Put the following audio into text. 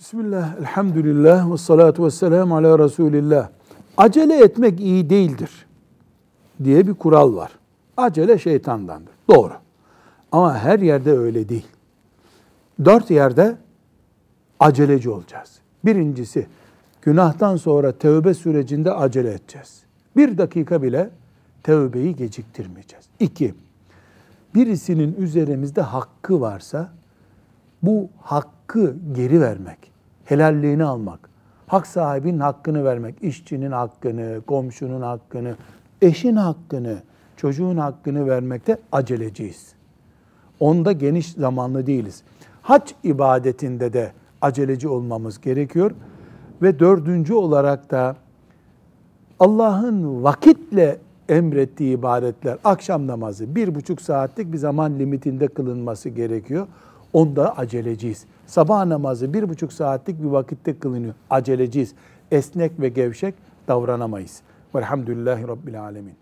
Bismillah, elhamdülillah ve salatu ve selamu ala Resulillah. Acele etmek iyi değildir diye bir kural var. Acele şeytandandır. Doğru. Ama her yerde öyle değil. Dört yerde aceleci olacağız. Birincisi, günahtan sonra tövbe sürecinde acele edeceğiz. Bir dakika bile tövbeyi geciktirmeyeceğiz. İki, birisinin üzerimizde hakkı varsa bu hakkı geri vermek, helalliğini almak, hak sahibinin hakkını vermek, işçinin hakkını, komşunun hakkını, eşin hakkını, çocuğun hakkını vermekte aceleciyiz. Onda geniş zamanlı değiliz. Hac ibadetinde de aceleci olmamız gerekiyor. Ve dördüncü olarak da Allah'ın vakitle emrettiği ibadetler, akşam namazı bir buçuk saatlik bir zaman limitinde kılınması gerekiyor. Onda aceleciyiz. Sabah namazı bir buçuk saatlik bir vakitte kılınıyor. Aceleciyiz. Esnek ve gevşek davranamayız. Velhamdülillahi Rabbil Alemin.